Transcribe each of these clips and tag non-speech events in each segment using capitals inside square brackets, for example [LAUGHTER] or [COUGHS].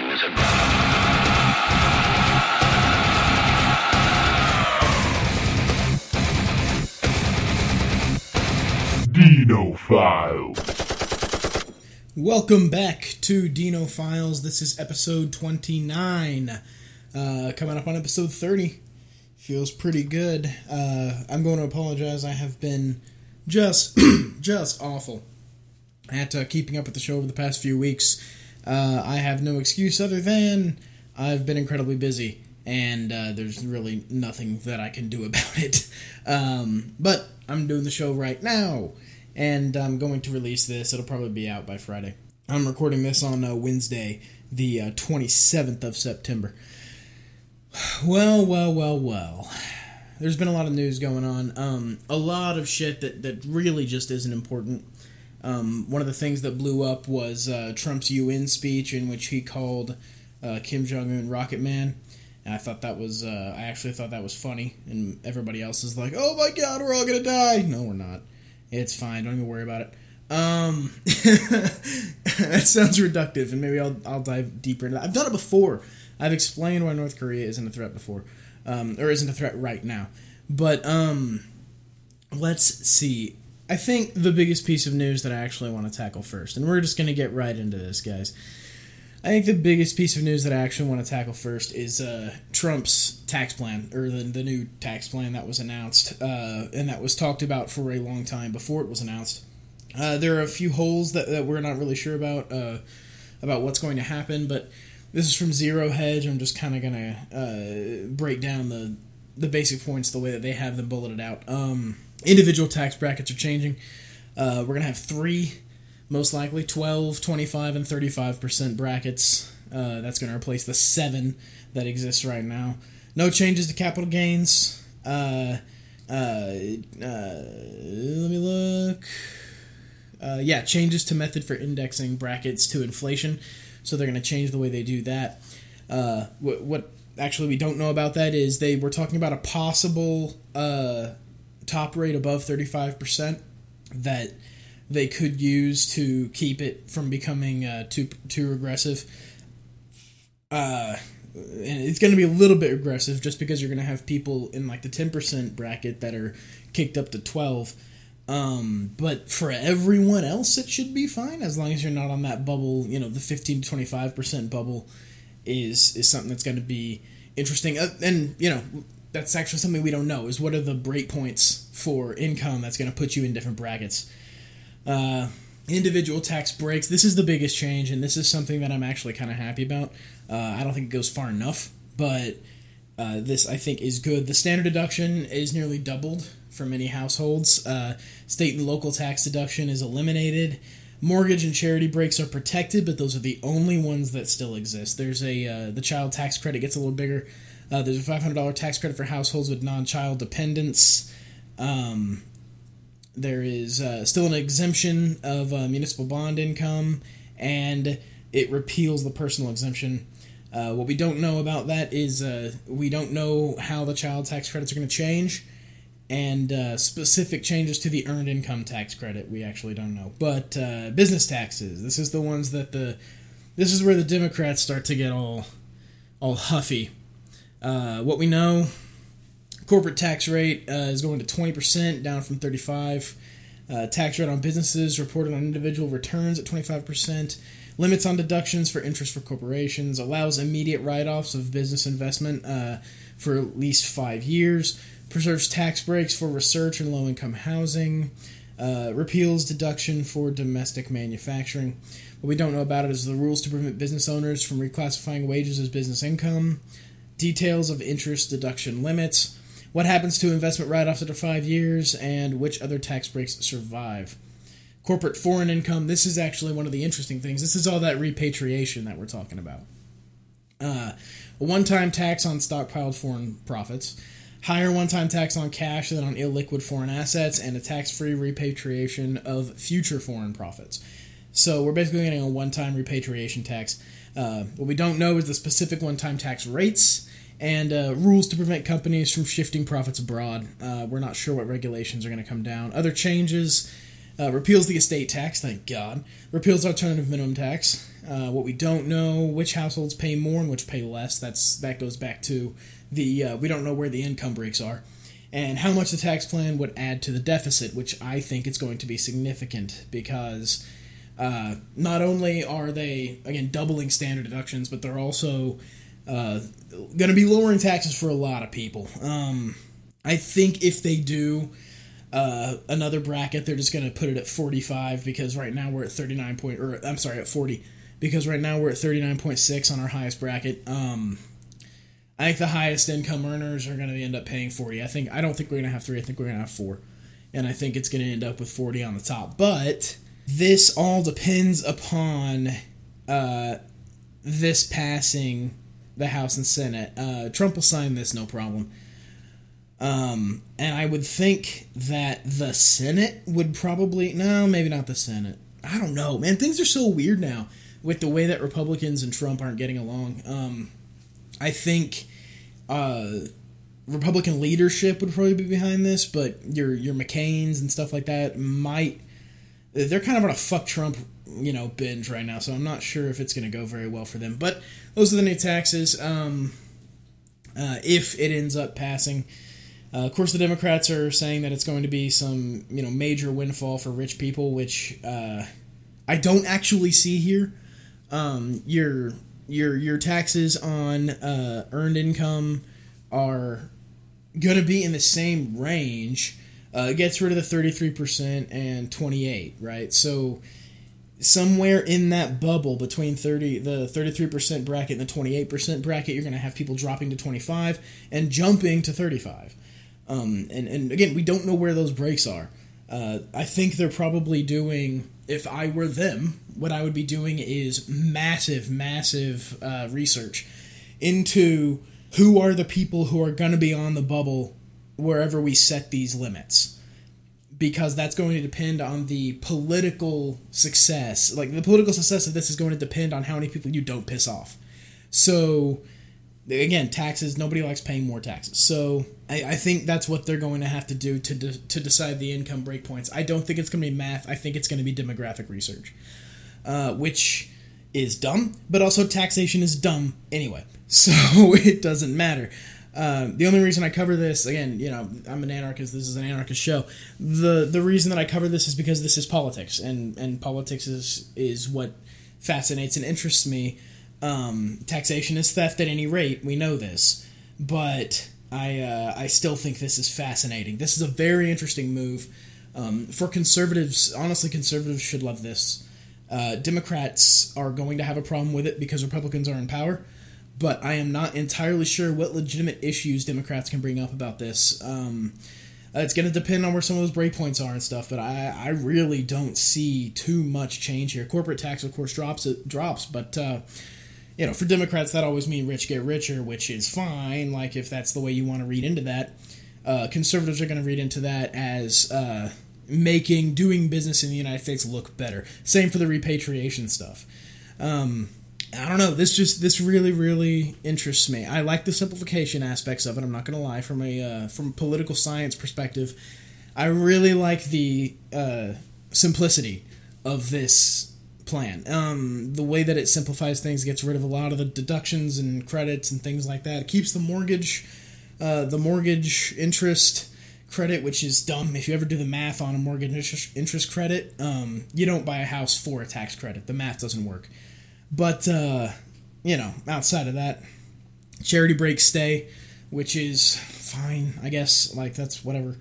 destruction is about. Dino File. Welcome back to Dino Files. This is episode 29. Uh, coming up on episode 30. Feels pretty good. Uh, I'm going to apologize. I have been just, [CLEARS THROAT] just awful at uh, keeping up with the show over the past few weeks. Uh, I have no excuse other than I've been incredibly busy, and uh, there's really nothing that I can do [LAUGHS] about it. Um, but I'm doing the show right now, and I'm going to release this. It'll probably be out by Friday. I'm recording this on uh, Wednesday, the uh, 27th of September. [SIGHS] Well, well, well, well. There's been a lot of news going on. Um, a lot of shit that, that really just isn't important. Um, one of the things that blew up was uh, Trump's UN speech, in which he called uh, Kim Jong Un Rocket Man, and I thought that was uh, I actually thought that was funny, and everybody else is like, "Oh my God, we're all gonna die!" No, we're not. It's fine. Don't even worry about it. Um, [LAUGHS] that sounds reductive, and maybe I'll I'll dive deeper into that. I've done it before. I've explained why North Korea isn't a threat before, um, or isn't a threat right now. But um, let's see. I think the biggest piece of news that I actually want to tackle first, and we're just going to get right into this, guys. I think the biggest piece of news that I actually want to tackle first is uh, Trump's tax plan, or the, the new tax plan that was announced, uh, and that was talked about for a long time before it was announced. Uh, there are a few holes that, that we're not really sure about uh, about what's going to happen, but this is from Zero Hedge. I'm just kind of gonna uh, break down the the basic points the way that they have them bulleted out. Um, individual tax brackets are changing. Uh, we're gonna have three, most likely 12, 25, and 35 percent brackets. Uh, that's gonna replace the seven that exists right now. No changes to capital gains. Uh, uh, uh, let me look. Uh, yeah, changes to method for indexing brackets to inflation. So they're going to change the way they do that. What, what actually we don't know about that is they were talking about a possible uh, top rate above 35% that they could use to keep it from becoming uh, too too aggressive. Uh, and it's going to be a little bit aggressive just because you're going to have people in like the 10% bracket that are kicked up to 12 um, but for everyone else, it should be fine as long as you're not on that bubble. You know, the 15 to 25 percent bubble is is something that's going to be interesting. Uh, and you know, that's actually something we don't know is what are the breakpoints for income that's going to put you in different brackets. Uh, individual tax breaks. This is the biggest change, and this is something that I'm actually kind of happy about. Uh, I don't think it goes far enough, but uh, this I think is good. The standard deduction is nearly doubled for many households. Uh, state and local tax deduction is eliminated. Mortgage and charity breaks are protected, but those are the only ones that still exist. There's a uh, the child tax credit gets a little bigger. Uh, there's a five hundred dollar tax credit for households with non-child dependents. Um, there is uh, still an exemption of uh, municipal bond income, and it repeals the personal exemption. Uh, what we don't know about that is uh, we don't know how the child tax credits are going to change and uh, specific changes to the earned income tax credit we actually don't know but uh, business taxes this is the ones that the this is where the democrats start to get all all huffy what we know corporate tax rate uh, is going to 20% down from 35 uh, tax rate on businesses reported on individual returns at 25% limits on deductions for interest for corporations. Allows immediate write-offs of business investment uh, for at least five years. Preserves tax breaks for research and low income housing, uh, repeals deduction for domestic manufacturing. What we don't know about it is the rules to prevent business owners from reclassifying wages as business income, details of interest deduction limits, what happens to investment offs after five years, and which other tax breaks survive. Corporate foreign income, this is actually one of the interesting things. This is all that repatriation that we're talking about. Uh, a one time tax on stockpiled foreign profits higher one-time tax on cash than on illiquid foreign assets, and a tax-free repatriation of future foreign profits. So we're basically getting a one-time repatriation tax. Uh, what we don't know is the specific one-time tax rates and uh, rules to prevent companies from shifting profits abroad. Uh, we're not sure what regulations are going to come down. Other changes Uh, repeals the estate tax, thank God. Repeals alternative minimum tax. Uh, what we don't know, which households pay more and which pay less. That's that goes back to the uh, we don't know where the income breaks are, and how much the tax plan would add to the deficit, which I think it's going to be significant because uh, not only are they again doubling standard deductions, but they're also uh, going to be lowering taxes for a lot of people. Um, I think if they do uh, another bracket, they're just going to put it at 45 because right now we're at 39 point, or I'm sorry, at 40 because right now we're at 39.6 on our highest bracket. Um, I think the highest income earners are going to end up paying 40. I think I don't think we're going to have three. I think we're going to have four, and I think it's going to end up with 40 on the top. But this all depends upon uh, this passing the House and Senate. Uh, Trump will sign this, no problem. Um, and I would think that the Senate would probably no, maybe not the Senate. I don't know, man. Things are so weird now with the way that Republicans and Trump aren't getting along. Um, I think uh, Republican leadership would probably be behind this, but your your McCain's and stuff like that might. They're kind of on a fuck Trump, you know, binge right now, so I'm not sure if it's going to go very well for them. But those are the new taxes. Um, uh, if it ends up passing. Uh, of course, the Democrats are saying that it's going to be some, you know, major windfall for rich people, which uh, I don't actually see here. Um, your your your taxes on uh, earned income are going to be in the same range. Uh, it gets rid of the thirty three percent and twenty eight, right? So somewhere in that bubble between 30 the 33% bracket and the 28% bracket you're going to have people dropping to 25 and jumping to 35 um, and, and again, we don't know where those breaks are. Uh, I think they're probably doing, if I were them, what I would be doing is massive, massive uh, research into who are the people who are going to be on the bubble wherever we set these limits. Because that's going to depend on the political success. Like, the political success of this is going to depend on how many people you don't piss off. So, again, taxes, nobody likes paying more taxes. So, I, I think that's what they're going to have to do to, de- to decide the income breakpoints. I don't think it's going to be math. I think it's going to be demographic research, uh, which is dumb, but also taxation is dumb anyway. [LAUGHS] So it doesn't matter. Uh, the only reason I cover this, again, you know, I'm an anarchist. This is an anarchist show. the The reason that I cover this is because this is politics, and and politics is is what fascinates and interests me. Um, taxation is theft at any rate. We know this, but I uh, I still think this is fascinating. This is a very interesting move um, for conservatives. Honestly, conservatives should love this. Uh, Democrats are going to have a problem with it because Republicans are in power, but I am not entirely sure what legitimate issues Democrats can bring up about this. Um, uh, it's going to depend on where some of those breakpoints are and stuff, but I, I really don't see too much change here. Corporate tax, of course, drops it drops, but uh, you know, for Democrats, that always means rich get richer, which is fine. Like, if that's the way you want to read into that. Uh, conservatives are going to read into that as uh, making doing business in the United States look better. Same for the repatriation stuff. Um, I don't know. This just this really really interests me. I like the simplification aspects of it. I'm not going to lie. From a uh, from a political science perspective, I really like the uh, simplicity of this plan. Um, the way that it simplifies things gets rid of a lot of the deductions and credits and things like that. It keeps the mortgage, uh, the mortgage interest credit, which is dumb. If you ever do the math on a mortgage interest credit, um, you don't buy a house for a tax credit. The math doesn't work. But uh, you know, outside of that, charity breaks stay, which is fine, I guess. Like that's whatever.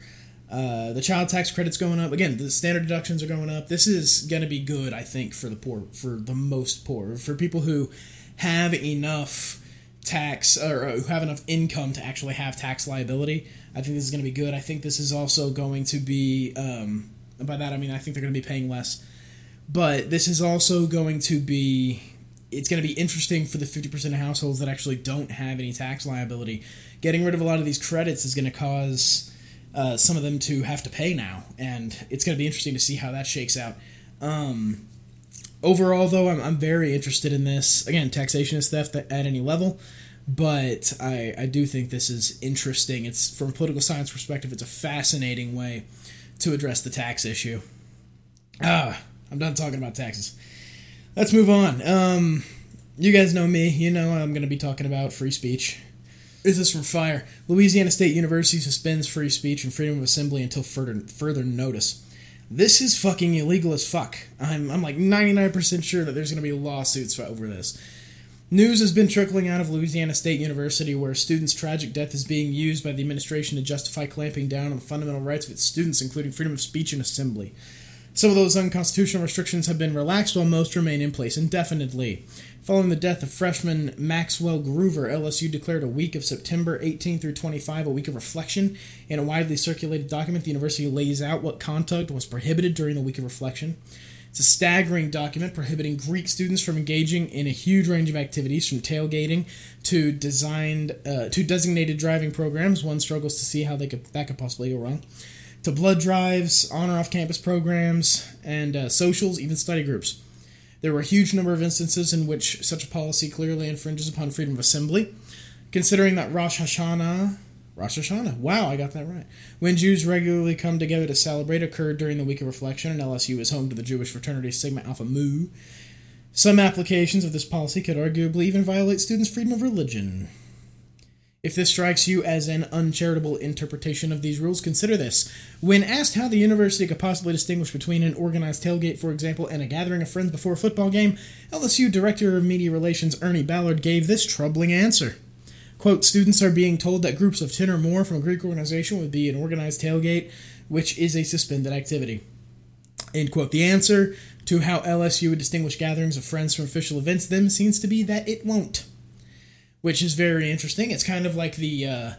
Uh, the child tax credit's going up. Again, the standard deductions are going up. This is going to be good, I think, for the poor, for the most poor, for people who have enough tax or who have enough income to actually have tax liability. I think this is going to be good. I think this is also going to be, um, by that I mean I think they're going to be paying less, but this is also going to be. It's going to be interesting for the 50% of households that actually don't have any tax liability. Getting rid of a lot of these credits is going to cause uh, some of them to have to pay now, and it's going to be interesting to see how that shakes out. Um, overall, though, I'm, I'm very interested in this. Again, taxation is theft at any level, but I, I do think this is interesting. It's from a political science perspective, it's a fascinating way to address the tax issue. Ah, I'm done talking about taxes. Let's move on. Um, you guys know me. You know I'm going to be talking about free speech. This is from Fire. Louisiana State University suspends free speech and freedom of assembly until further further notice. This is fucking illegal as fuck. I'm, I'm like 99% sure that there's going to be lawsuits over this. News has been trickling out of Louisiana State University, where a student's tragic death is being used by the administration to justify clamping down on the fundamental rights of its students, including freedom of speech and assembly. Some of those unconstitutional restrictions have been relaxed, while most remain in place indefinitely. Following the death of freshman Maxwell Gruver, LSU declared a week of September 18 through 25 a week of reflection. In a widely circulated document, the university lays out what conduct was prohibited during the week of reflection. It's a staggering document prohibiting Greek students from engaging in a huge range of activities, from tailgating to designed uh, to designated driving programs. One struggles to see how they could that could possibly go wrong. To blood drives, on or off campus programs, and uh, socials, even study groups. There were a huge number of instances in which such a policy clearly infringes upon freedom of assembly. Considering that Rosh Hashanah, Rosh Hashanah, wow, I got that right, when Jews regularly come together to celebrate, occurred during the week of reflection, and LSU is home to the Jewish fraternity Sigma Alpha Mu. Some applications of this policy could arguably even violate students' freedom of religion. If this strikes you as an uncharitable interpretation of these rules, consider this. When asked how the university could possibly distinguish between an organized tailgate, for example, and a gathering of friends before a football game, LSU Director of Media Relations Ernie Ballard gave this troubling answer. Quote, students are being told that groups of 10 or more from a Greek organization would be an organized tailgate, which is a suspended activity. End quote. The answer to how LSU would distinguish gatherings of friends from official events then seems to be that it won't which is very interesting. It's kind of like the uh,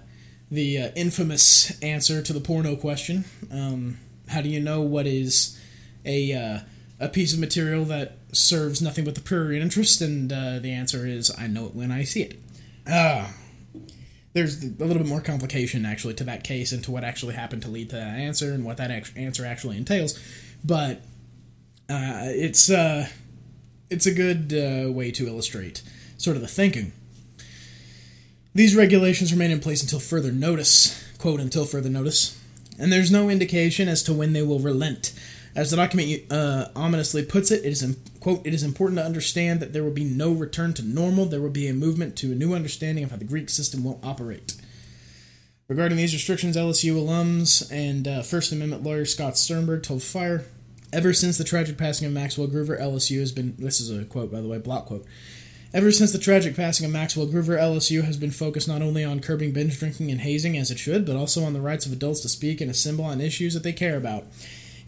the uh, infamous answer to the porno question. Um, how do you know what is a uh, a piece of material that serves nothing but the prurient interest? And uh, the answer is, I know it when I see it. Ah. there's a little bit more complication actually to that case and to what actually happened to lead to that answer and what that answer actually entails, but uh, it's uh, it's a good way to illustrate sort of the thinking these regulations remain in place until further notice, quote, until further notice, and there's no indication as to when they will relent. As the document uh, ominously puts it, it is quote, it is important to understand that there will be no return to normal. There will be a movement to a new understanding of how the Greek system will operate. Regarding these restrictions, LSU alums and uh, First Amendment lawyer Scott Sternberg told Fire, ever since the tragic passing of Maxwell Gruver, LSU has been, this is a quote by the way, block quote, Ever since the tragic passing of Maxwell Gruver, LSU has been focused not only on curbing binge drinking and hazing as it should, but also on the rights of adults to speak and assemble on issues that they care about.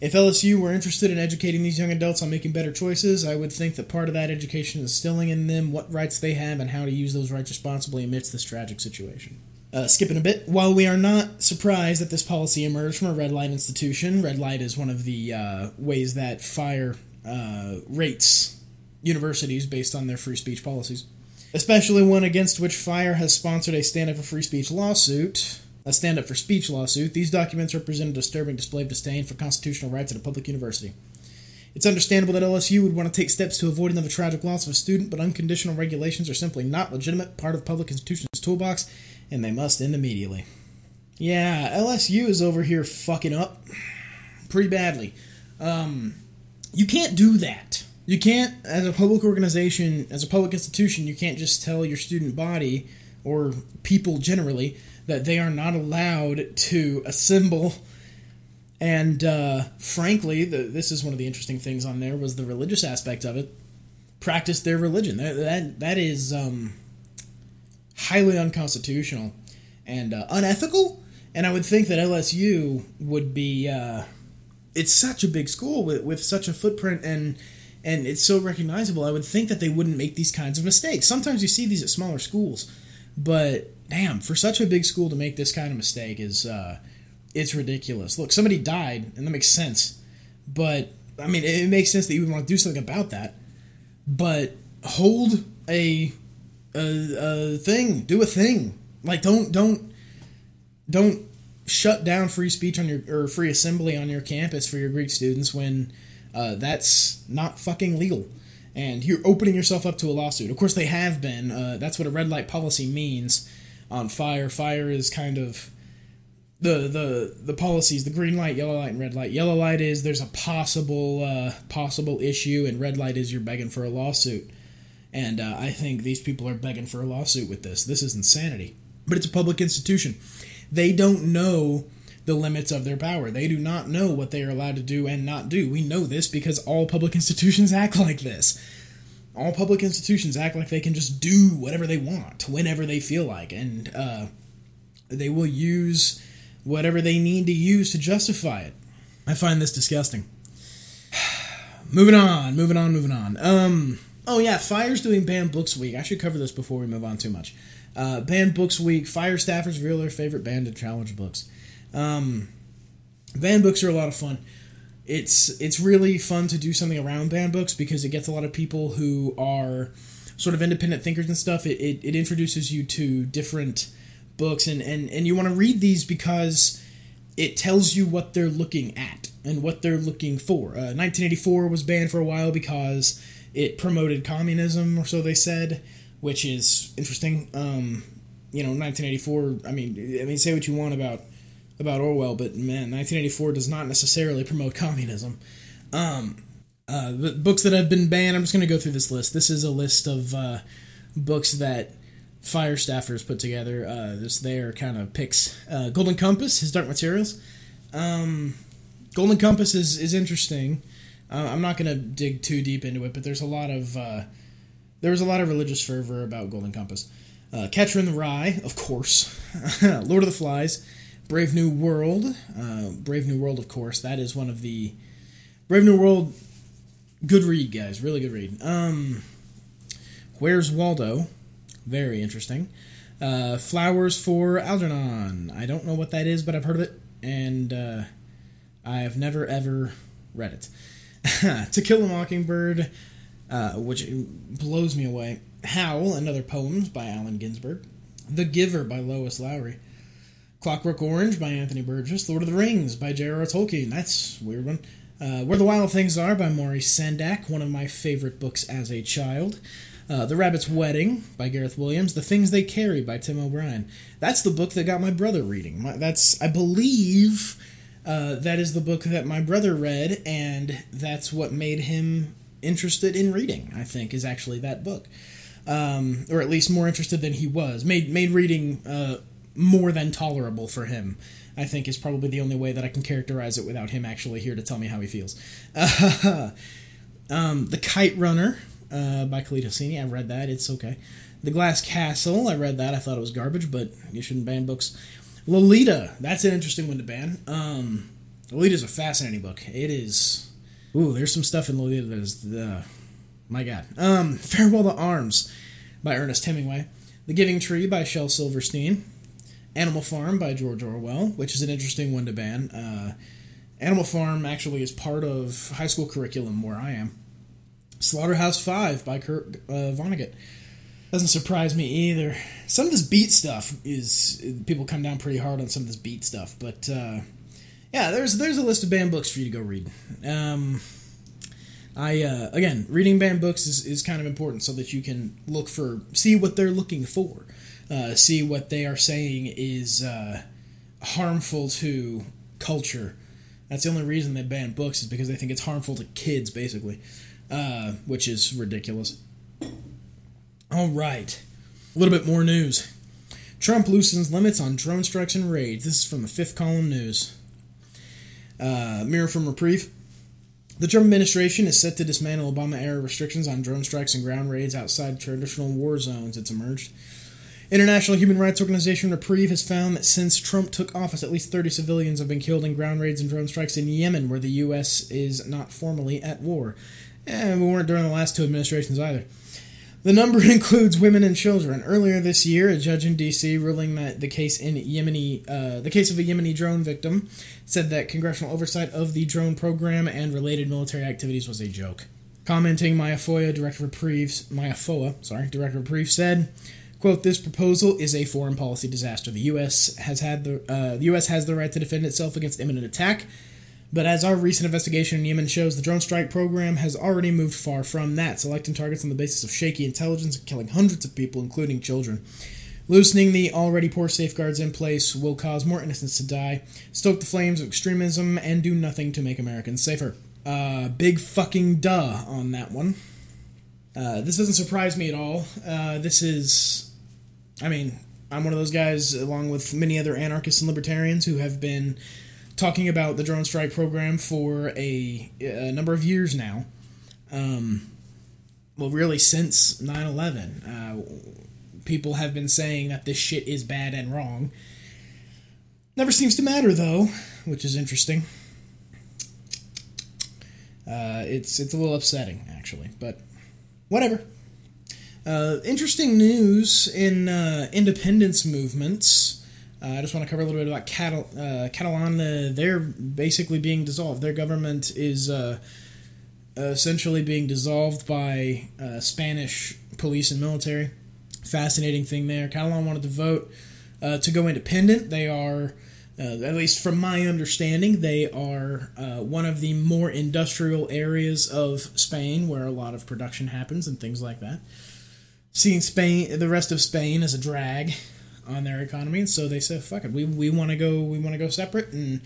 If LSU were interested in educating these young adults on making better choices, I would think that part of that education is instilling in them what rights they have and how to use those rights responsibly amidst this tragic situation. Uh, skipping a bit, while we are not surprised that this policy emerged from a red light institution, red light is one of the uh, ways that fire uh, rates universities based on their free speech policies, especially one against which Fire has sponsored a stand up for free speech lawsuit. A stand up for speech lawsuit. These documents represent a disturbing display of disdain for constitutional rights at a public university. It's understandable that LSU would want to take steps to avoid another tragic loss of a student, but unconditional regulations are simply not legitimate part of public institutions' toolbox, and they must end immediately. Yeah, LSU is over here fucking up pretty badly. Um, you can't do that. You can't, as a public organization, as a public institution, you can't just tell your student body or people generally that they are not allowed to assemble. And uh, frankly, the, this is one of the interesting things on there was the religious aspect of it. Practice their religion. That that, that is um, highly unconstitutional and uh, unethical. And I would think that LSU would be. Uh, it's such a big school with, with such a footprint and and it's so recognizable. I would think that they wouldn't make these kinds of mistakes. Sometimes you see these at smaller schools, but damn, for such a big school to make this kind of mistake is uh, it's ridiculous. Look, somebody died, and that makes sense. But I mean, it, makes sense that you would want to do something about that. But hold a a, a thing, do a thing. Like don't don't don't shut down free speech on your or free assembly on your campus for your Greek students when uh, that's not fucking legal. And you're opening yourself up to a lawsuit. Of course, they have been. Uh, that's what a red light policy means on fire. Fire is kind of the the the policies, the green light, yellow light, and red light. Yellow light is there's a possible uh, possible issue, and red light is you're begging for a lawsuit. And uh, I think these people are begging for a lawsuit with this. This is insanity. But it's a public institution. They don't know the limits of their power. They do not know what they are allowed to do and not do. We know this because all public [LAUGHS] institutions act like this. All public institutions act like they can just do whatever they want whenever they feel like, and uh, they will use whatever they need to use to justify it. I find this disgusting. [SIGHS] moving on, moving on, moving on. Um, oh yeah, Fire's doing Banned Books Week. I should cover this before we move on too much. Uh, Banned Books Week. Fire staffers reveal their favorite banned and challenge books. Um, banned books are a lot of fun. It's it's really fun to do something around banned books because it gets a lot of people who are sort of independent thinkers and stuff. It, it, it introduces you to different books and, and, and you want to read these because it tells you what they're looking at and what they're looking for. Uh, 1984 was banned for a while because it promoted communism, or so they said, which is interesting. Um, you know, 1984. I mean, I mean, say what you want about about Orwell, but man, 1984 does not necessarily promote communism. Um, uh, the books that have been banned. I'm just going to go through this list. This is a list of uh, books that fire staffers put together. Uh, this their kind of picks. Uh, Golden Compass, his Dark Materials. Um, Golden Compass is is interesting. Uh, I'm not gonna dig too deep into it, but there's a lot of uh, there was a lot of religious fervor about Golden Compass. Uh, Catcher in the Rye, of course. [LAUGHS] Lord of the Flies, Brave New World, uh, Brave New World, of course. That is one of the Brave New World. Good read, guys. Really good read. Um, Where's Waldo? Very interesting. Uh, Flowers for Algernon. I don't know what that is, but I've heard of it, and uh, I have never ever read it. [LAUGHS] to Kill a Mockingbird, uh, which blows me away. Howl and Other Poems by Allen Ginsberg. The Giver by Lois Lowry. Clockwork Orange by Anthony Burgess. Lord of the Rings by J.R.R. Tolkien. That's weird one. Uh, Where the Wild Things Are by Maurice Sendak, one of my favorite books as a child. Uh, the Rabbit's Wedding by Gareth Williams. The Things They Carry by Tim O'Brien. That's the book that got my brother reading. My, that's, I believe, uh, that is the book that my brother read, and that's what made him interested in reading. I think is actually that book, um, or at least more interested than he was. Made made reading uh, more than tolerable for him. I think is probably the only way that I can characterize it without him actually here to tell me how he feels. [LAUGHS] um, the Kite Runner uh, by Khaled Hosseini. I've read that. It's okay. The Glass Castle. I read that. I thought it was garbage, but you shouldn't ban books. Lolita. That's an interesting one to ban. Um, Lolita's a fascinating book. It is. Ooh, there's some stuff in Lolita that is. Uh, my God. Um, Farewell to Arms by Ernest Hemingway. The Giving Tree by Shel Silverstein. Animal Farm by George Orwell, which is an interesting one to ban. Uh, Animal Farm actually is part of high school curriculum where I am. Slaughterhouse Five by Kurt uh, Vonnegut. Doesn't surprise me either. Some of this beat stuff is people come down pretty hard on some of this beat stuff, but uh, yeah, there's there's a list of banned books for you to go read. Um, I uh, again, reading banned books is, is kind of important so that you can look for see what they're looking for, uh, see what they are saying is uh, harmful to culture. That's the only reason they ban books is because they think it's harmful to kids, basically uh, which is ridiculous. All right, a little bit more news. Trump loosens limits on drone strikes and raids. This is from the fifth column news. Uh, mirror from Reprieve. The Trump administration is set to dismantle Obama era restrictions on drone strikes and ground raids outside traditional war zones, it's emerged. International human rights organization Reprieve has found that since Trump took office, at least 30 civilians have been killed in ground raids and drone strikes in Yemen, where the U.S. is not formally at war. And we weren't during the last two administrations either. The number [LAUGHS] includes women and children. Earlier this year, a judge in D.C. ruling that the case in Yemeni, uh, the case of a Yemeni drone victim, said that congressional oversight of the drone program and related military activities was a joke. Commenting, Maya Foya, director of Maya Foa, sorry, director of Reprieve, said, "quote This proposal is a foreign policy disaster. The U.S. has had the uh, the U.S. has the right to defend itself against imminent attack." But as our recent investigation in Yemen shows, the drone strike program has already moved far from that, selecting targets on the basis of shaky intelligence and killing hundreds of people, including children. Loosening the already poor safeguards in place will cause more innocents to die, stoke the flames of extremism, and do nothing to make Americans safer. Uh, big fucking duh on that one. Uh, this doesn't surprise me at all. Uh, this is, I mean, I'm one of those guys, along with many other anarchists and libertarians, who have been talking about the drone strike program for a, a number of years now. Um, well, really, since 9 11. Uh, people have been saying that this shit is bad and wrong. Never seems to matter, though, which is interesting. Uh, it's it's a little upsetting, actually, but whatever. Uh, interesting news in uh, independence movements. Uh, I just want to cover a little bit about Catal- uh, Catalan. they're basically being dissolved. Their government is uh, essentially being dissolved by Spanish police and military. Fascinating thing there. Catalan wanted to vote to go independent. They are, at least from my understanding, they are one of the more industrial areas of Spain where a lot of production happens and things like that seeing Spain, the rest of Spain, as a drag on their economy, and so they said, "Fuck it, we, we want to go, we want to go separate," and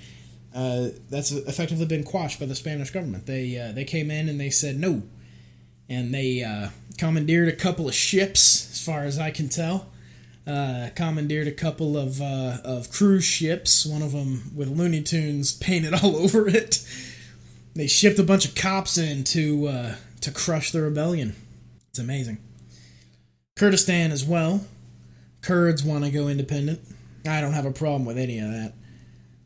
uh, that's effectively been quashed by the Spanish government. They uh, they came in and they said no, and they uh, commandeered a couple of ships, as far as I can tell. Uh, commandeered a couple of uh, of cruise ships, one of them with Looney Tunes painted [LAUGHS] all over it. They shipped a bunch of cops in to uh, to crush the rebellion. It's amazing. Kurdistan as well. Kurds want to go independent. I don't have a problem with any of that.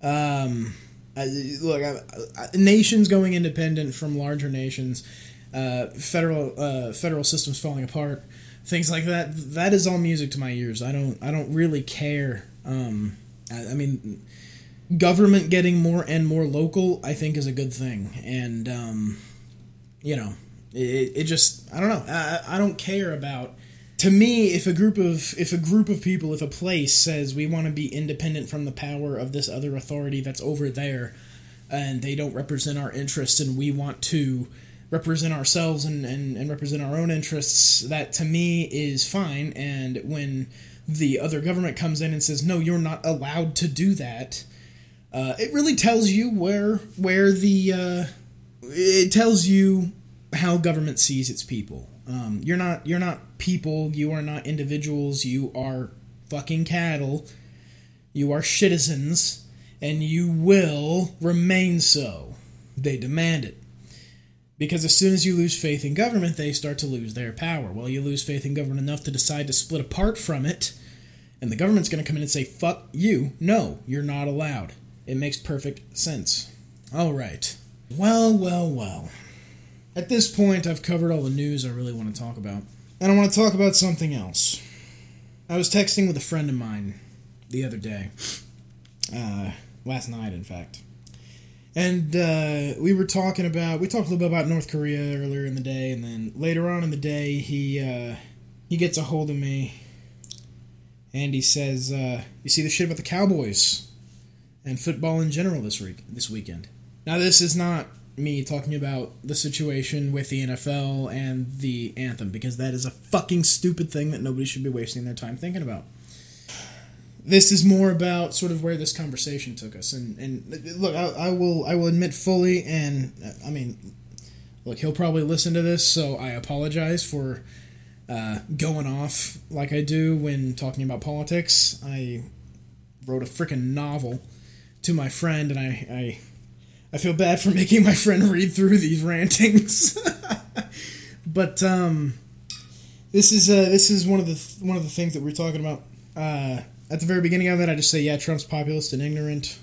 Um, I, look, I, I, nations going independent from larger nations, uh, federal uh, federal systems falling apart, things like that. That is all music to my ears. I don't I don't really care. Um, I, mean, government getting more and more local, I think, is a good thing, and um, you know, it, it just I don't know. I, I don't care about to me, if a group of if a group of people, if a place says we want to be independent from the power of this other authority that's over there, and they don't represent our interests, and we want to represent ourselves and, and, and represent our own interests, that to me is fine. And when the other government comes in and says, no, you're not allowed to do that, uh, it really tells you where where the uh, it tells you how government sees its people. Um, you're not you're not people. You are not individuals. You are fucking cattle. You are citizens, and you will remain so. They demand it. Because as soon as you lose faith in government, they start to lose their power. Well, you lose faith in government enough to decide to split apart from it, and the government's going to come in and say, fuck you. No, you're not allowed. It makes perfect sense. All right. Well, well, well. At this point, I've covered all the news I really want to talk about. And I want to talk about something else. I was texting with a friend of mine the other day. Uh, last night, in fact. And uh, we were talking about, we talked a little bit about North Korea earlier in the day, and then later on in the day, he, uh, he gets a hold of me and he says, uh, You see the shit about the Cowboys and football in general this week, this weekend. Now, this is not me talking about the situation with the NFL and the anthem because that is a fucking stupid thing that nobody should be wasting their time thinking about. This is more about sort of where this conversation took us, and and look, I, I will I will admit fully, and I mean, look, he'll probably listen to this, so I apologize for uh, going off like I do when talking about politics. I wrote a freaking novel to my friend, and I, I I feel bad for [LAUGHS] making my friend read through these rantings. [LAUGHS] but um, this is uh, this is one of the th- one of the things that we're talking about. Uh, at the very beginning of it, I just say, yeah, Trump's populist and ignorant.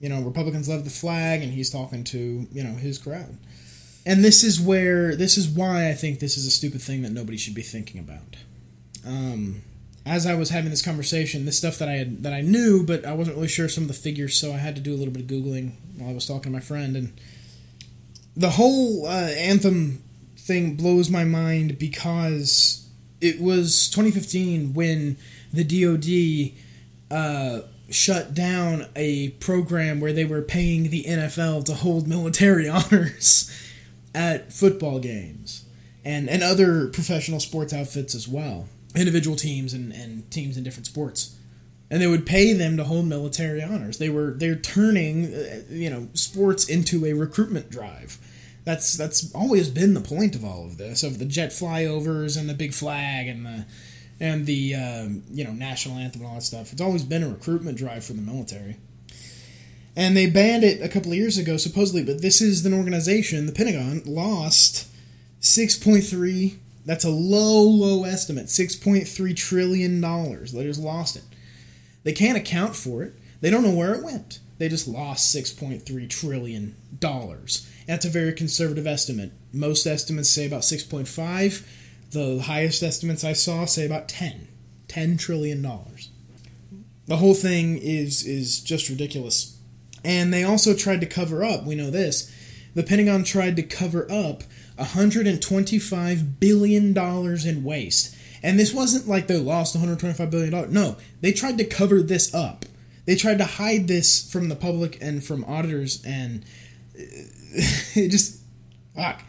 You know, Republicans love the flag, and he's talking to you know his crowd. And this is where this is why I think this is a stupid thing that nobody should be thinking about. Um, as I was having this conversation, this stuff that I had that I knew, but I wasn't really sure some of the figures, so I had to do a little bit of googling while I was talking to my friend, and the whole uh, anthem thing blows my mind because it was 2015 when the DoD uh, shut down a program where they were paying the NFL to hold military [LAUGHS] honors at football games and and other professional sports outfits as well individual teams and, and teams in different sports. And they would pay them to hold military honors. They were they're turning uh, you know sports into a recruitment drive. That's that's always been the point of all of this of the jet flyovers and the big flag and the and the um, you know national anthem and all that stuff. It's always been a recruitment drive for the military. And they banned it a couple of years ago, supposedly. But this is an organization, the Pentagon, lost six point three. That's a low, low estimate. Six point three trillion dollars. They just lost it. They can't account for it. They don't know where it went. They just lost six point three trillion dollars. That's a very conservative estimate. Most estimates say about six point five. The highest estimates I saw say about 10. 10 trillion dollars. The whole thing is is just ridiculous. And they also tried to cover up, we know this. The Pentagon tried to cover up 125 billion dollars in waste. And this wasn't like they lost 125 billion dollars. No, they tried to cover this up. They tried to hide this from the public and from auditors and [LAUGHS] it just fuck.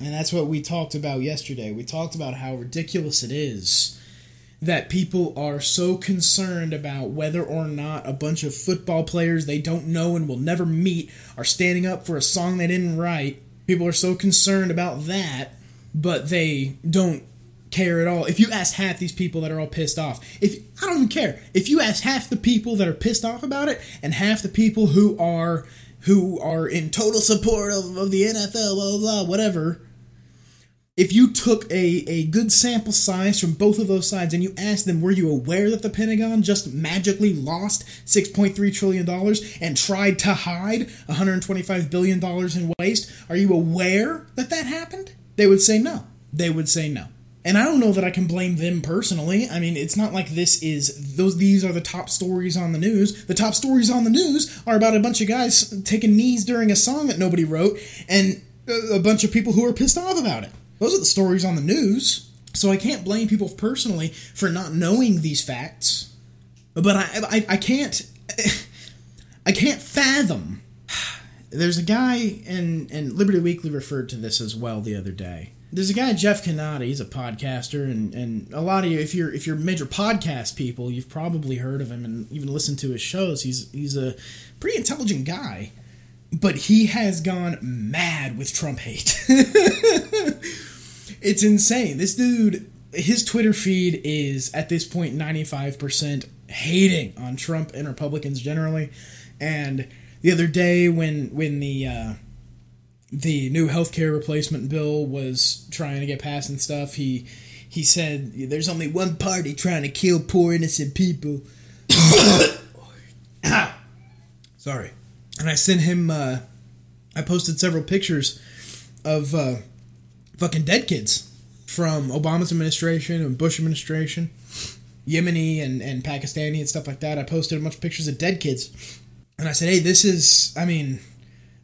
And that's what we talked about yesterday. We talked about how ridiculous it is that people are so concerned about whether or not a bunch of football players they don't know and will never meet are standing up for a song they didn't write. People are so concerned about that, but they don't care at all. If you ask half these people that are all pissed off, if I don't even care. If you ask half the people that are pissed off about it and half the people who are who are in total support of, of the NFL, blah blah blah, whatever, if you took a, a good sample size from both of those sides and you asked them, were you aware that the Pentagon just magically lost $6.3 trillion and tried to hide $125 billion in waste? Are you aware that that happened? They would say no. They would say no. And I don't know that I can blame them personally. I mean, it's not like this is those these are the top stories on the news. The top stories on the news are about a bunch of guys taking knees during a song that nobody wrote and a bunch of people who are pissed off about it. Those are the stories on the news. So I can't blame people personally for not knowing these facts. But I, I, I can't, [LAUGHS] I can't fathom. There's a guy, and, and Liberty Weekly referred to this as well the other day. There's a guy, Jeff Cannata. He's a podcaster, and, and a lot of you, if you're if you're major podcast people, you've probably heard of him and even listened to his shows. He's he's a pretty intelligent guy, but he has gone mad with Trump hate. [LAUGHS] it's insane. This dude, his Twitter feed is at this point 95% hating on Trump and Republicans generally. And the other day when when the uh, the new healthcare replacement bill was trying to get passed and stuff, he he said there's only one party trying to kill poor innocent people. [COUGHS] [COUGHS] Sorry. And I sent him uh, I posted several pictures of uh, fucking dead kids from Obama's administration and Bush administration, Yemeni and, and Pakistani and stuff like that. I posted a bunch of pictures of dead kids. And I said, hey, this is, I mean,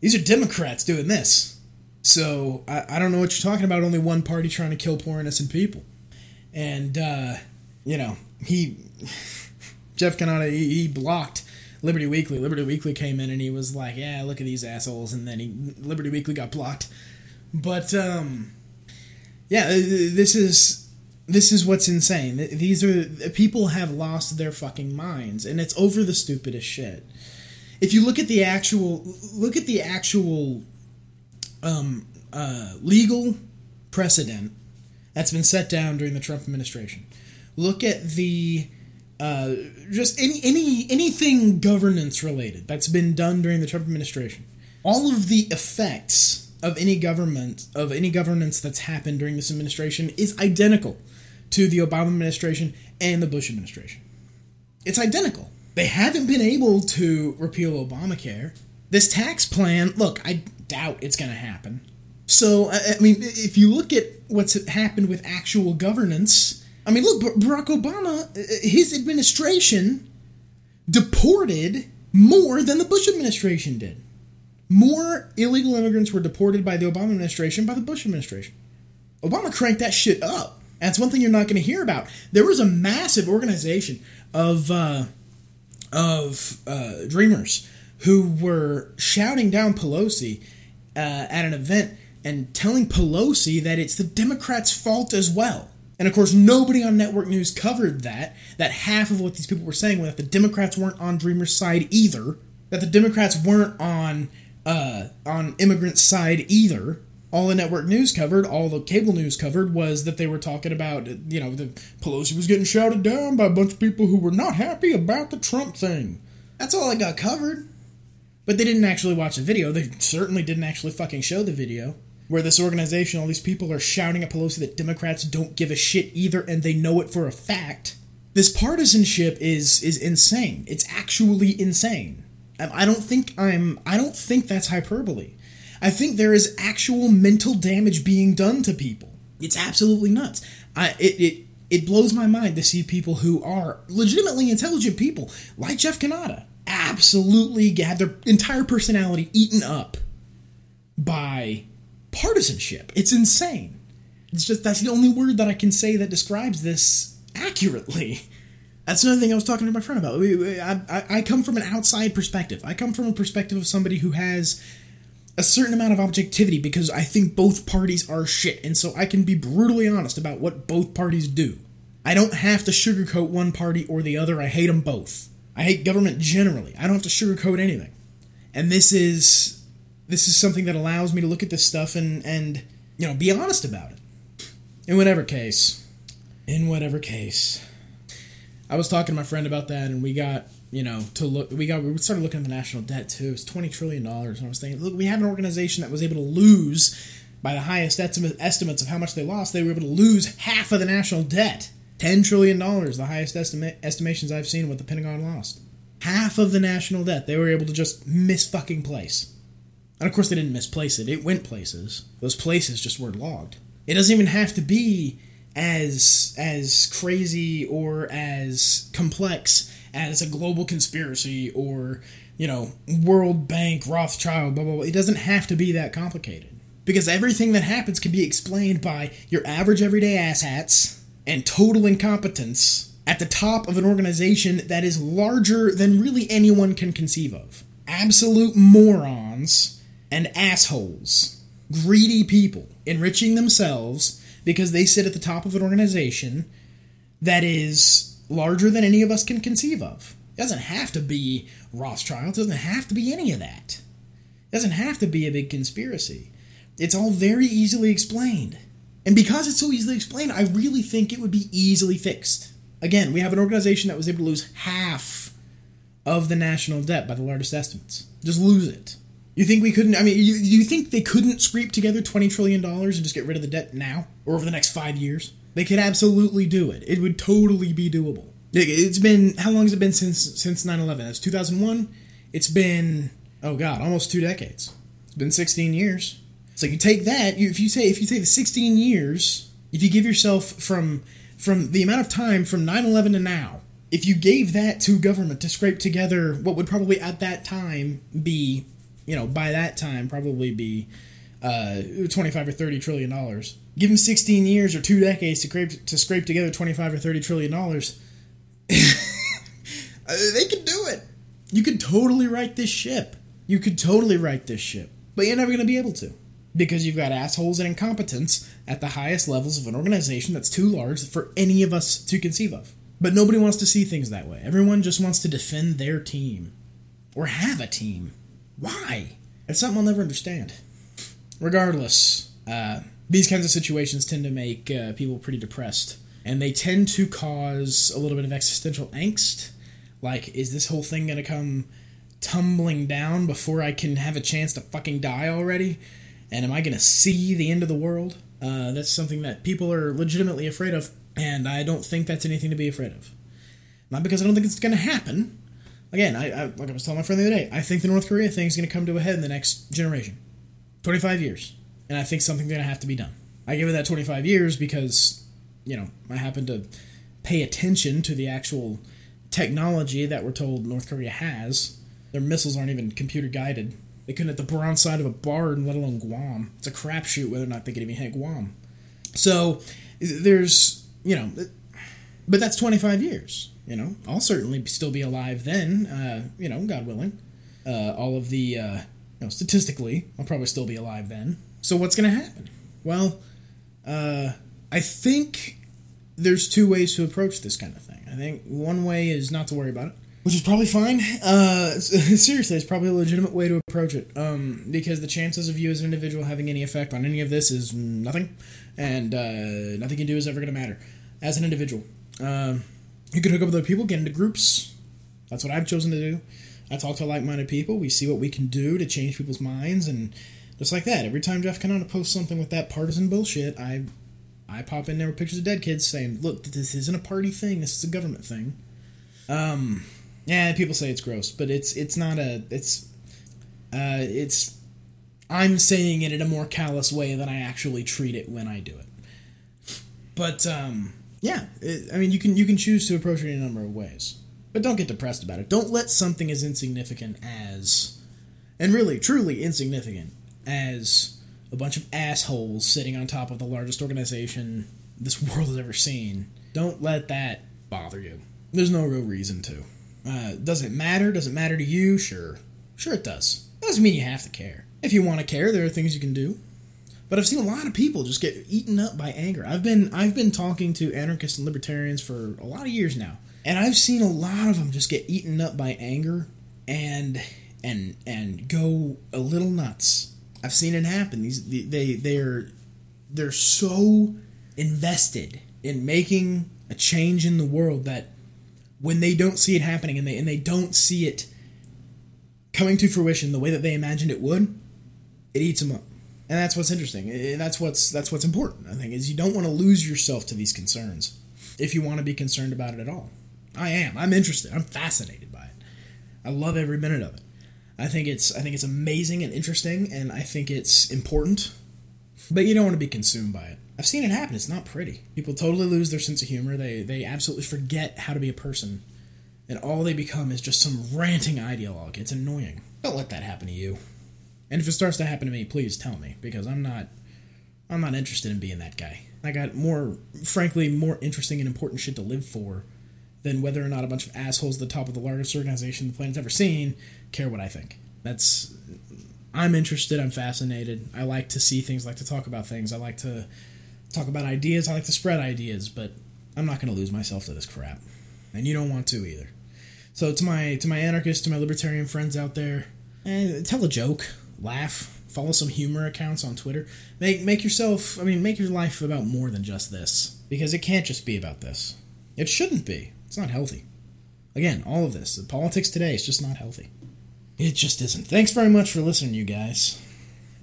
these are Democrats doing this. So I, I don't know what you're talking about. Only one party trying to kill poor innocent people. And, uh, you know, he, [LAUGHS] Jeff Cannata, he, he blocked Liberty Weekly. Liberty Weekly came in and he was like, "Yeah, look at these assholes," and then he Liberty Weekly got blocked. But um, yeah, this is this is what's insane. These are people have lost their fucking minds, and it's over the stupidest shit. If you look at the actual look at the actual um, uh, legal precedent that's been set down during the Trump administration, look at the uh, just any any anything governance related that's been done during the Trump administration. All of the effects of any government of any governance that's happened during this administration is identical to the Obama administration and the Bush administration. It's identical. They haven't been able to repeal Obamacare. This tax plan, look, I doubt it's going to happen. So, I mean, if you look at what's happened with actual governance, I mean, look, Barack Obama, his administration deported more than the Bush administration did. More illegal immigrants were deported by the Obama administration by the Bush administration. Obama cranked that shit up. That's one thing you're not going to hear about. There was a massive organization of uh, of uh, dreamers who were shouting down Pelosi uh, at an event and telling Pelosi that it's the Democrats' fault as well And of course, nobody on network news covered that. That half of what these people were saying was that the Democrats weren't on Dreamer's side either. That the Democrats weren't on uh, on immigrants' side either. All the network news covered, all the cable news covered, was that they were talking about, you know, the Pelosi was getting shouted down by a bunch of people who were not happy about the Trump thing. That's all I got covered. But they didn't actually watch the video. They certainly didn't actually fucking show the video where this organization, all these people are shouting at Pelosi that Democrats don't give a shit either, and they know it for a fact. This partisanship is is insane. It's actually insane. I don't think I'm. I don't think that's hyperbole. I think there is actual mental damage being done to people. It's absolutely nuts. I it it it blows my mind to see people who are legitimately intelligent people like Jeff Cannata absolutely have their entire personality eaten up by partisanship. It's insane. It's just that's the only word that I can say that describes this accurately. [LAUGHS] That's another thing I was talking to my friend about. I, I, I come from an outside perspective. I come from a perspective of somebody who has a certain amount of objectivity because I think both parties are shit, and so I can be brutally honest about what both parties do. I don't have to sugarcoat one party or the other. I hate them both. I hate government generally. I don't have to sugarcoat anything. And this is this is something that allows me to look at this stuff and and you know be honest about it. In whatever case, in whatever case, I was talking to my friend about that, and we got you know to look. We got we started looking at the national debt too. It's twenty trillion dollars, and I was thinking, look, we have an organization that was able to lose by the highest estimate, estimates of how much they lost. They were able to lose half of the national debt. $10 trillion, the highest estimations I've seen what the Pentagon lost. Half of the national debt they were able to just miss fucking place. And of course, they didn't misplace it. It went places. Those places just weren't logged. It doesn't even have to be as as crazy or as complex as a global conspiracy or you know World Bank, Rothschild, blah blah blah. It doesn't have to be that complicated because everything that happens can be explained by your average everyday asshats and total incompetence at the top of an organization that is larger than really anyone can conceive of. Absolute morons and assholes, greedy people, enriching themselves because they sit at the top of an organization that is larger than any of us can conceive of. It doesn't have to be Rothschild, it doesn't have to be any of that. It doesn't have to be a big conspiracy. It's all very easily explained. And because it's so easily explained, I really think it would be easily fixed. Again, we have an organization that was able to lose half of the national debt by the largest estimates. Just lose it. You think we couldn't? I mean, you, you think they couldn't scrape together twenty trillion dollars and just get rid of the debt now or over the next five years? They could absolutely do it. It would totally be doable. It's been how long has it been since since 9-11? That's two thousand one. It's been oh god, almost two decades. It's been sixteen years. So you take that. You, if you say if you take the sixteen years, if you give yourself from from the amount of time from 9-11 to now, if you gave that to government to scrape together what would probably at that time be you know, by that time probably be uh, 25 or 30 trillion dollars. Give them 16 years or two decades to scrape, to scrape together 25 or 30 trillion dollars. [LAUGHS] Uh, they can do it. You could totally right this ship. You could totally right this ship. But you're never going to be able to. Because you've got assholes and incompetence at the highest levels of an organization that's too large for any of us to conceive of. But nobody wants to see things that way. Everyone just wants to defend their team. Or have a team. Why? It's something I'll never understand. Regardless, uh, these kinds of situations tend to make uh, people pretty depressed, and they tend to cause a little bit of existential angst. Like, is this whole thing gonna come tumbling down before I can have a chance to fucking die already? And am I gonna see the end of the world? Uh, that's something that people are legitimately afraid of, and I don't think that's anything to be afraid of. Not because I don't think it's gonna happen, again, I, I, like I was telling my friend the other day, I think the North Korea thing is going to come to a head in the next generation, 25 years, and I think something's going to have to be done. I give it that 25 years because, you know, I happen to pay attention to the actual technology that we're told North Korea has. Their missiles aren't even computer guided. They couldn't hit the brown side of a barn, let alone Guam. It's a crapshoot whether or not they could even hit Guam. So there's, you know, but that's 25 years. You know, I'll certainly still be alive then. Uh, you know, God willing. Uh, all of the, uh, you know, statistically, I'll probably still be alive then. So what's going to happen? Well, uh, I think there's two ways to approach this kind of thing. I think one way is not to worry about it, which is probably fine. Uh, [LAUGHS] seriously, it's probably a legitimate way to approach it um, because the chances of you as an individual having any effect on any of this is nothing, and uh, nothing you do is ever going to matter as an individual. Um, you can hook up with other people, get into groups. That's what I've chosen to do. I talk to like-minded people. We see what we can do to change people's minds, and just like that, every time Jeff Cannata posts something with that partisan bullshit, I I pop in there with pictures of dead kids saying, "Look, this isn't a party thing. This is a government thing." Um, yeah, people say it's gross, but it's it's not a it's uh it's I'm saying it in a more callous way than I actually treat it when I do it. But um, yeah, it, I mean, you can you can choose to approach it in a number of ways, but don't get depressed about it. Don't let something as insignificant as, and really truly insignificant as a bunch of assholes sitting on top of the largest organization this [LAUGHS] world has ever seen. Don't let that bother you. There's no real reason to. Uh, does it matter? Does it matter to you? Sure. Sure it does. Doesn't mean you have to care. If you want to care, there are things you can do. But I've seen a lot of people just get eaten up by anger. I've been I've been talking to anarchists and libertarians for a lot of years now, and I've seen a lot of them just get eaten up by anger and and and go a little nuts I've seen it happen. These they they're they're so invested in making a change in the world that when they don't see it happening and they and they don't see it coming to fruition the way that they imagined it would, it eats them up. And that's what's interesting. And that's what's that's what's important. I think is you don't want to lose yourself to these concerns if you want to be concerned about it at all. I am. I'm interested. I'm fascinated by it. I love every minute of it. I think it's I think it's amazing and interesting, and I think it's important. But you don't want to be consumed by it. I've seen it happen. It's not pretty. People totally lose their sense of humor. They they absolutely forget how to be a person, and all they become is just some ranting ideologue. It's annoying. Don't let that happen to you. And if it starts to happen to me, please tell me because I'm not I'm not interested in being that guy. I got more, frankly, more interesting and important shit to live for than whether or not a bunch of assholes at the top of the largest organization the planet's ever seen care what I think. That's I'm interested, I'm fascinated. I like to see things, I like to talk about things. I like to talk about ideas, I like to spread ideas, but I'm not going to lose myself to this crap. And you don't want to either. So to my to my anarchist, to my libertarian friends out there, eh, tell a joke, laugh, follow some humor accounts on Twitter. Make make yourself, I mean, make your life about more than just this because it can't just be about this. It shouldn't be. It's not healthy. Again, all of this, the politics today is just not healthy. It just isn't. Thanks very much for listening, you guys.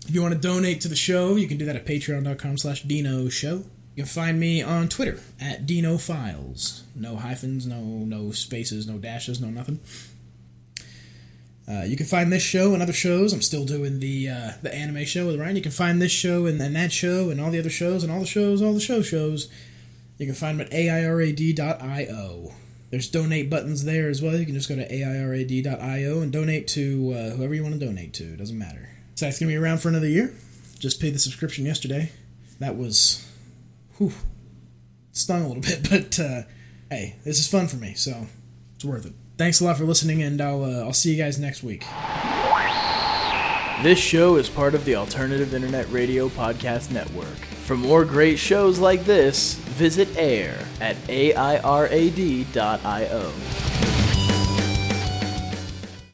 If you want to donate to the show, you can do that at patreon.com slash Dino Show. You can find me on Twitter at Dino Files. No hyphens, no no spaces, no dashes, no nothing. Uh, you can find this show and other shows. I'm still doing the uh, the anime show with Ryan. You can find this show and, and that show and all the other shows and all the shows, all the show shows. You can find them at airad.io. There's donate buttons there as well. You can just go to airad.io and donate to uh, whoever you want to donate to. It doesn't matter. So it's going to be around for another year. Just paid the subscription yesterday. That was, whew, stung a little bit, [LAUGHS] but uh, hey, this is fun for me, so it's worth it. Thanks a lot for listening, and I'll uh, I'll see you guys next week. This show is part of the Alternative Internet Radio Podcast Network. For more great shows like this, visit AIR at airad.io.